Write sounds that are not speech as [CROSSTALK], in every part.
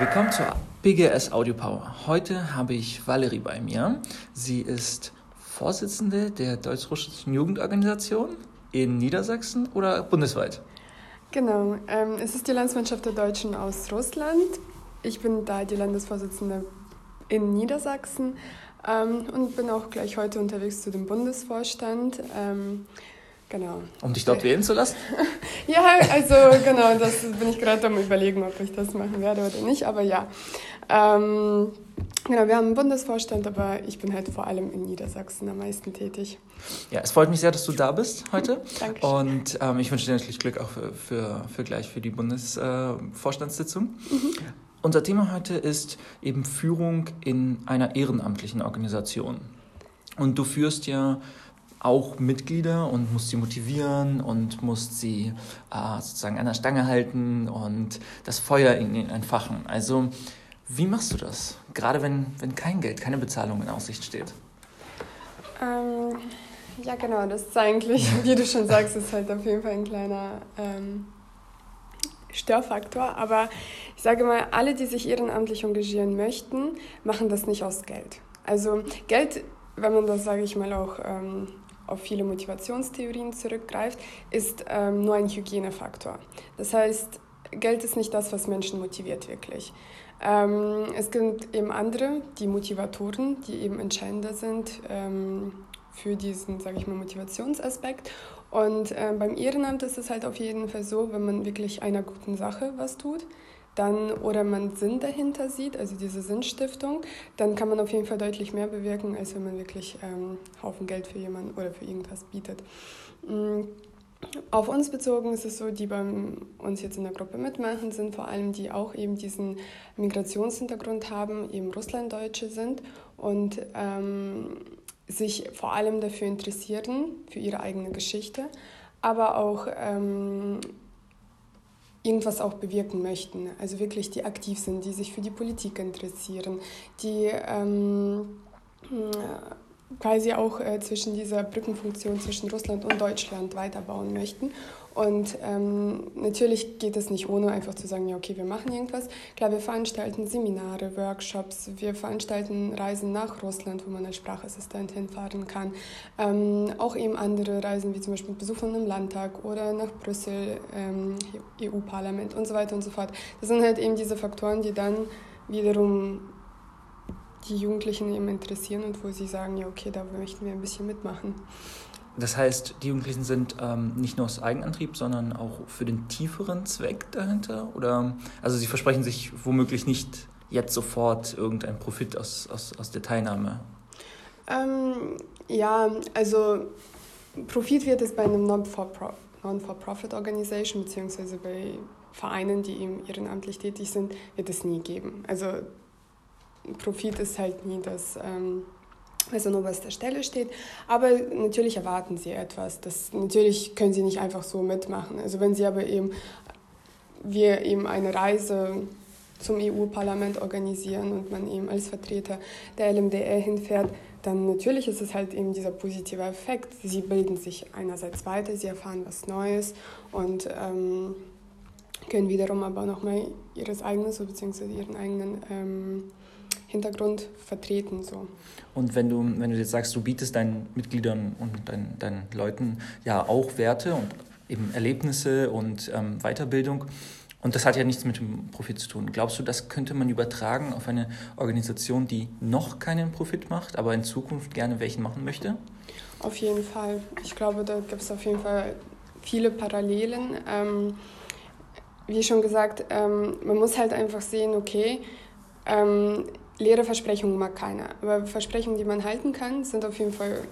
Willkommen zur PGS Audio Power. Heute habe ich Valerie bei mir. Sie ist Vorsitzende der Deutsch-Russischen Jugendorganisation in Niedersachsen oder bundesweit? Genau, ähm, es ist die Landsmannschaft der Deutschen aus Russland. Ich bin da die Landesvorsitzende in Niedersachsen ähm, und bin auch gleich heute unterwegs zu dem Bundesvorstand. Ähm, genau. Um dich dort wählen zu lassen? [LAUGHS] ja, also genau, das bin ich gerade am überlegen, ob ich das machen werde oder nicht, aber ja. Ähm, genau, wir haben einen Bundesvorstand, aber ich bin halt vor allem in Niedersachsen am meisten tätig. Ja, es freut mich sehr, dass du da bist heute. Dankeschön. Und ähm, ich wünsche dir natürlich Glück auch für, für, für gleich für die Bundesvorstandssitzung. Äh, mhm. Unser Thema heute ist eben Führung in einer ehrenamtlichen Organisation. Und du führst ja auch Mitglieder und musst sie motivieren und musst sie äh, sozusagen an der Stange halten und das Feuer in ihnen entfachen. Also wie machst du das? Gerade wenn, wenn kein Geld, keine Bezahlung in Aussicht steht. Ähm, ja, genau, das ist eigentlich, [LAUGHS] wie du schon sagst, ist halt auf jeden Fall ein kleiner ähm, Störfaktor. Aber ich sage mal, alle, die sich ehrenamtlich engagieren möchten, machen das nicht aus Geld. Also Geld, wenn man das, sage ich mal, auch ähm, auf viele Motivationstheorien zurückgreift, ist ähm, nur ein Hygienefaktor. Das heißt, Geld ist nicht das, was Menschen motiviert wirklich. Ähm, es gibt eben andere, die Motivatoren, die eben entscheidender sind ähm, für diesen, sage ich mal, Motivationsaspekt. Und äh, beim Ehrenamt ist es halt auf jeden Fall so, wenn man wirklich einer guten Sache was tut, dann oder man Sinn dahinter sieht, also diese Sinnstiftung, dann kann man auf jeden Fall deutlich mehr bewirken, als wenn man wirklich ähm, Haufen Geld für jemanden oder für irgendwas bietet. Mhm. Auf uns bezogen ist es so, die bei uns jetzt in der Gruppe mitmachen, sind vor allem die auch eben diesen Migrationshintergrund haben, eben Russlanddeutsche sind und ähm, sich vor allem dafür interessieren, für ihre eigene Geschichte, aber auch ähm, irgendwas auch bewirken möchten. Also wirklich, die aktiv sind, die sich für die Politik interessieren, die ähm, quasi auch äh, zwischen dieser Brückenfunktion zwischen Russland und Deutschland weiterbauen möchten. Und ähm, natürlich geht es nicht ohne einfach zu sagen, ja, okay, wir machen irgendwas. Klar, wir veranstalten Seminare, Workshops, wir veranstalten Reisen nach Russland, wo man als Sprachassistent hinfahren kann. Ähm, auch eben andere Reisen, wie zum Beispiel Besuchen im Landtag oder nach Brüssel, ähm, EU-Parlament und so weiter und so fort. Das sind halt eben diese Faktoren, die dann wiederum die Jugendlichen eben interessieren und wo sie sagen, ja, okay, da möchten wir ein bisschen mitmachen. Das heißt, die Jugendlichen sind ähm, nicht nur aus Eigenantrieb, sondern auch für den tieferen Zweck dahinter? Oder also sie versprechen sich womöglich nicht jetzt sofort irgendeinen Profit aus, aus, aus der Teilnahme? Ähm, ja, also Profit wird es bei einem Non-for-Profit-Organisation beziehungsweise bei Vereinen, die eben ehrenamtlich tätig sind, wird es nie geben. Also Profit ist halt nie das, ähm, was an oberster Stelle steht. Aber natürlich erwarten sie etwas. Das, natürlich können sie nicht einfach so mitmachen. Also wenn sie aber eben, wir eben eine Reise zum EU-Parlament organisieren und man eben als Vertreter der LMDR hinfährt, dann natürlich ist es halt eben dieser positive Effekt. Sie bilden sich einerseits weiter, sie erfahren was Neues und ähm, können wiederum aber nochmal ihres eigenen, so beziehungsweise ihren eigenen ähm, Hintergrund vertreten. So. Und wenn du, wenn du jetzt sagst, du bietest deinen Mitgliedern und deinen, deinen Leuten ja auch Werte und eben Erlebnisse und ähm, Weiterbildung, und das hat ja nichts mit dem Profit zu tun. Glaubst du, das könnte man übertragen auf eine Organisation, die noch keinen Profit macht, aber in Zukunft gerne welchen machen möchte? Auf jeden Fall. Ich glaube, da gibt es auf jeden Fall viele Parallelen. Ähm, wie schon gesagt, ähm, man muss halt einfach sehen, okay, ähm, leere Versprechungen mag keiner. Aber Versprechungen, die man halten kann, sind auf jeden Fall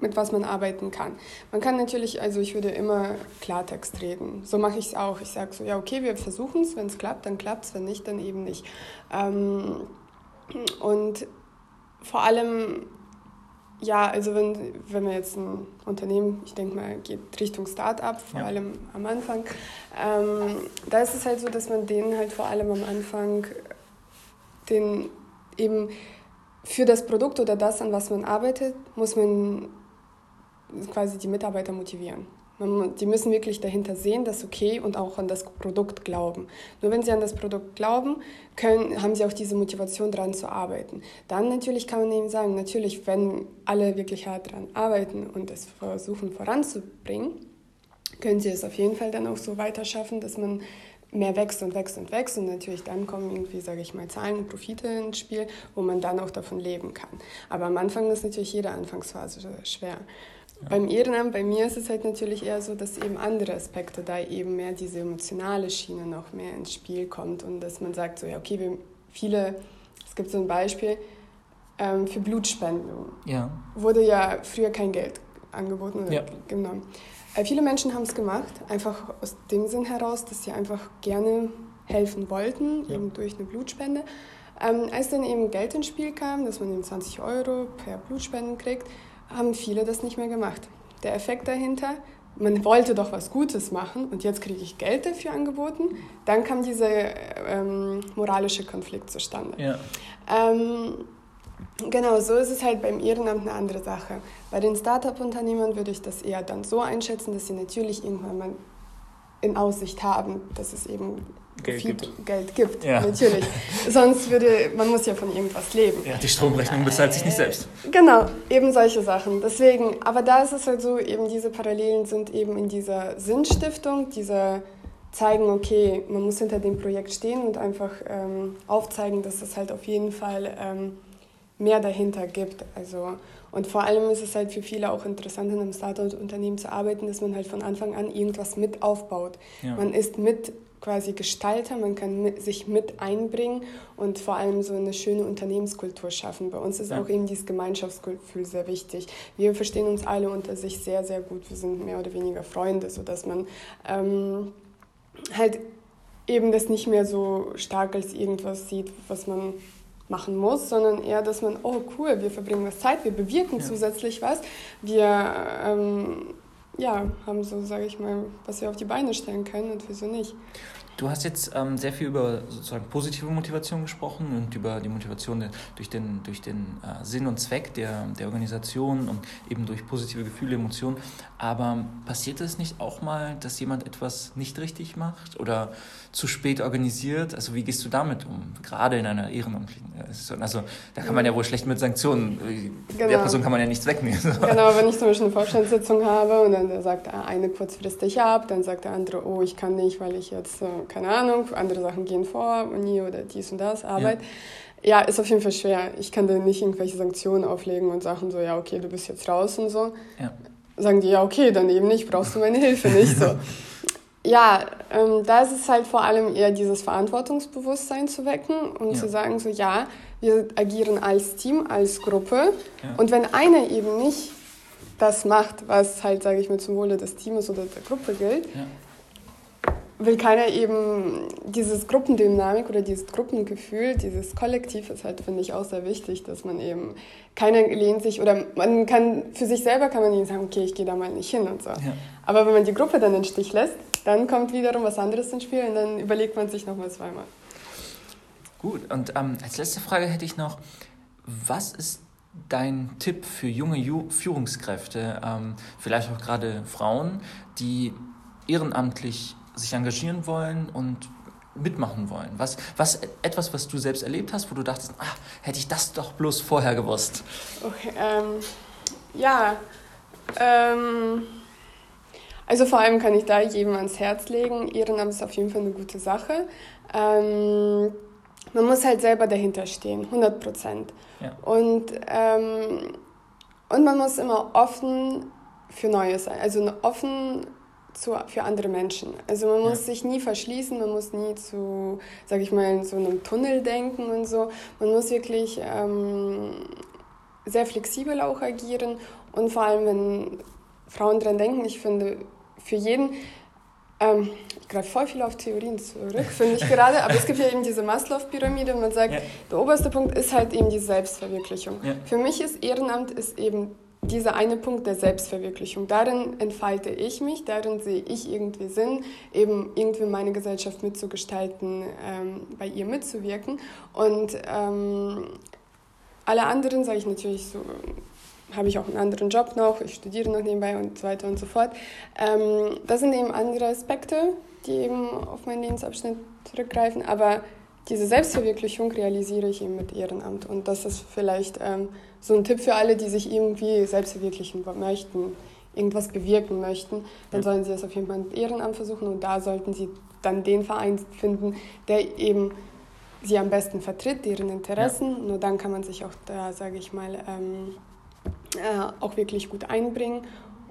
mit was man arbeiten kann. Man kann natürlich, also ich würde immer Klartext reden. So mache ich es auch. Ich sage so, ja, okay, wir versuchen es. Wenn es klappt, dann klappt es. Wenn nicht, dann eben nicht. Ähm, und vor allem, ja, also wenn, wenn man jetzt ein Unternehmen, ich denke mal, geht Richtung Start-up, vor ja. allem am Anfang, ähm, da ist es halt so, dass man denen halt vor allem am Anfang den eben für das Produkt oder das, an was man arbeitet, muss man quasi die Mitarbeiter motivieren. Die müssen wirklich dahinter sehen, dass okay und auch an das Produkt glauben. Nur wenn sie an das Produkt glauben, können, haben sie auch diese Motivation daran zu arbeiten. Dann natürlich kann man eben sagen, natürlich, wenn alle wirklich hart daran arbeiten und es versuchen voranzubringen, können sie es auf jeden Fall dann auch so weiter schaffen, dass man mehr wächst und wächst und wächst und natürlich dann kommen irgendwie, sage ich mal, Zahlen und Profite ins Spiel, wo man dann auch davon leben kann. Aber am Anfang ist natürlich jede Anfangsphase schwer. Ja. Beim Ehrenamt, bei mir ist es halt natürlich eher so, dass eben andere Aspekte da eben mehr diese emotionale Schiene noch mehr ins Spiel kommt und dass man sagt so, ja okay, wir, viele, es gibt so ein Beispiel ähm, für Blutspenden, ja. wurde ja früher kein Geld angeboten oder ja. genommen. Äh, viele Menschen haben es gemacht, einfach aus dem Sinn heraus, dass sie einfach gerne helfen wollten, ja. eben durch eine Blutspende. Ähm, als dann eben Geld ins Spiel kam, dass man eben 20 Euro per Blutspenden kriegt, haben viele das nicht mehr gemacht. Der Effekt dahinter, man wollte doch was Gutes machen und jetzt kriege ich Geld dafür angeboten, dann kam dieser ähm, moralische Konflikt zustande. Ja. Ähm, Genau, so ist es halt beim Ehrenamt eine andere Sache. Bei den Start-up-Unternehmern würde ich das eher dann so einschätzen, dass sie natürlich irgendwann mal in Aussicht haben, dass es eben Geld gibt. Geld gibt, ja. natürlich. [LAUGHS] Sonst würde, man muss ja von irgendwas leben. Ja, die Stromrechnung bezahlt sich nicht selbst. Genau, eben solche Sachen. Deswegen, aber da ist es halt so, eben diese Parallelen sind eben in dieser Sinnstiftung, dieser zeigen, okay, man muss hinter dem Projekt stehen und einfach ähm, aufzeigen, dass es halt auf jeden Fall ähm, mehr dahinter gibt. Also, und vor allem ist es halt für viele auch interessant, in einem Startup-Unternehmen zu arbeiten, dass man halt von Anfang an irgendwas mit aufbaut. Ja. Man ist mit quasi Gestalter, man kann mit, sich mit einbringen und vor allem so eine schöne Unternehmenskultur schaffen. Bei uns ist ja. auch eben dieses Gemeinschaftsgefühl sehr wichtig. Wir verstehen uns alle unter sich sehr, sehr gut. Wir sind mehr oder weniger Freunde, sodass man ähm, halt eben das nicht mehr so stark als irgendwas sieht, was man machen muss, sondern eher, dass man, oh cool, wir verbringen was Zeit, wir bewirken ja. zusätzlich was, wir ähm, ja, haben so, sage ich mal, was wir auf die Beine stellen können und wieso nicht. Du hast jetzt ähm, sehr viel über sozusagen positive Motivation gesprochen und über die Motivation durch den, durch den äh, Sinn und Zweck der, der Organisation und eben durch positive Gefühle, Emotionen. Aber passiert es nicht auch mal, dass jemand etwas nicht richtig macht oder zu spät organisiert? Also wie gehst du damit um? Gerade in einer ehrenamtlichen Situation. Also da kann man ja wohl schlecht mit Sanktionen, genau. der Person kann man ja nichts wegnehmen. [LAUGHS] Genau, wenn ich zum Beispiel eine Vorstandssitzung habe und dann sagt eine kurzfristig ab, dann sagt der andere, oh, ich kann nicht, weil ich jetzt, äh, keine Ahnung, andere Sachen gehen vor, Uni oder dies und das, Arbeit. Ja. ja. ist auf jeden Fall schwer. Ich kann da nicht irgendwelche Sanktionen auflegen und sagen so, ja, okay, du bist jetzt raus und so. Ja. Sagen die, ja, okay, dann eben nicht, brauchst du meine Hilfe nicht so. [LAUGHS] ja, ähm, da ist es halt vor allem eher dieses Verantwortungsbewusstsein zu wecken und ja. zu sagen, so ja, wir agieren als Team, als Gruppe. Ja. Und wenn einer eben nicht das macht, was halt, sage ich mal, zum Wohle des Teams oder der Gruppe gilt, ja will keiner eben dieses Gruppendynamik oder dieses Gruppengefühl, dieses Kollektiv ist halt, finde ich, auch sehr wichtig, dass man eben, keiner lehnt sich oder man kann, für sich selber kann man nicht sagen, okay, ich gehe da mal nicht hin und so. Ja. Aber wenn man die Gruppe dann in den Stich lässt, dann kommt wiederum was anderes ins Spiel und dann überlegt man sich nochmal zweimal. Gut, und ähm, als letzte Frage hätte ich noch, was ist dein Tipp für junge Ju Führungskräfte, ähm, vielleicht auch gerade Frauen, die ehrenamtlich sich engagieren wollen und mitmachen wollen? Was, was etwas, was du selbst erlebt hast, wo du dachtest, ach, hätte ich das doch bloß vorher gewusst? Okay, ähm, ja, ähm, also vor allem kann ich da jedem ans Herz legen. Ehrenamt ist auf jeden Fall eine gute Sache. Ähm, man muss halt selber dahinter stehen, 100 Prozent. Ja. Und, ähm, und man muss immer offen für Neues sein, also offen zu, für andere Menschen. Also man muss ja. sich nie verschließen, man muss nie zu, sag ich mal, in so einem Tunnel denken und so. Man muss wirklich ähm, sehr flexibel auch agieren und vor allem, wenn Frauen dran denken, ich finde, für jeden, ähm, ich greife voll viel auf Theorien zurück, finde ich gerade, aber es gibt ja eben diese Maslow-Pyramide und man sagt, ja. der oberste Punkt ist halt eben die Selbstverwirklichung. Ja. Für mich ist Ehrenamt ist eben dieser eine Punkt der Selbstverwirklichung. Darin entfalte ich mich, darin sehe ich irgendwie Sinn, eben irgendwie meine Gesellschaft mitzugestalten, ähm, bei ihr mitzuwirken. Und ähm, alle anderen, sage ich natürlich so, habe ich auch einen anderen Job noch, ich studiere noch nebenbei und so weiter und so fort. Ähm, das sind eben andere Aspekte, die eben auf meinen Lebensabschnitt zurückgreifen, aber diese Selbstverwirklichung realisiere ich eben mit Ehrenamt und das ist vielleicht ähm, so ein Tipp für alle, die sich irgendwie selbst verwirklichen möchten, irgendwas bewirken möchten, dann sollen sie es auf jeden Fall mit Ehrenamt versuchen und da sollten sie dann den Verein finden, der eben sie am besten vertritt, deren Interessen. Ja. Nur dann kann man sich auch da, sage ich mal, ähm, äh, auch wirklich gut einbringen.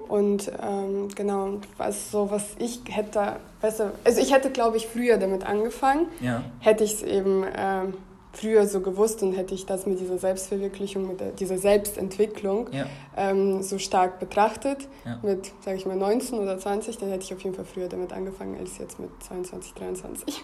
Und ähm, genau, was so, was ich hätte besser, also ich hätte, glaube ich, früher damit angefangen, ja. hätte ich es eben ähm, früher so gewusst und hätte ich das mit dieser Selbstverwirklichung, mit dieser Selbstentwicklung ja. ähm, so stark betrachtet, ja. mit, sage ich mal, 19 oder 20, dann hätte ich auf jeden Fall früher damit angefangen als jetzt mit 22, 23.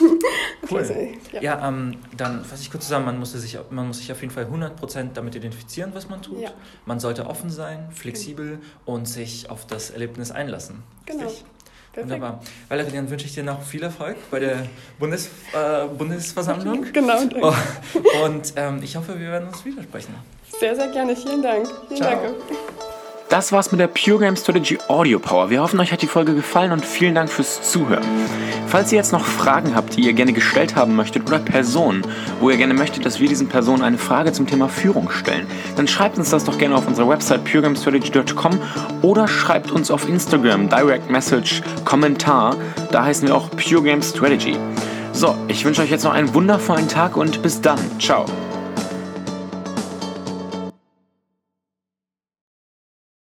[LAUGHS] cool. Also, ja, ja ähm, dann fasse ich kurz zusammen, man muss, sich, man muss sich auf jeden Fall 100% damit identifizieren, was man tut. Man sollte offen sein, flexibel und sich auf das Erlebnis einlassen. Genau. Richtig? Perfekt. Wunderbar. Valerie, dann wünsche ich dir noch viel Erfolg bei der Bundes, äh, Bundesversammlung. [LAUGHS] Genau. Danke. Oh, und ähm, ich hoffe, wir werden uns widersprechen. Sehr, sehr gerne. Vielen Dank. Vielen Ciao. Dank. Das war's mit der Pure Game Strategy Audio Power. Wir hoffen, euch hat die Folge gefallen und vielen Dank fürs Zuhören. Falls ihr jetzt noch Fragen habt, die ihr gerne gestellt haben möchtet oder Personen, wo ihr gerne möchtet, dass wir diesen Personen eine Frage zum Thema Führung stellen, dann schreibt uns das doch gerne auf unserer Website puregamestrategy.com oder schreibt uns auf Instagram, Direct Message, Kommentar. Da heißen wir auch Pure Game Strategy. So, ich wünsche euch jetzt noch einen wundervollen Tag und bis dann. Ciao.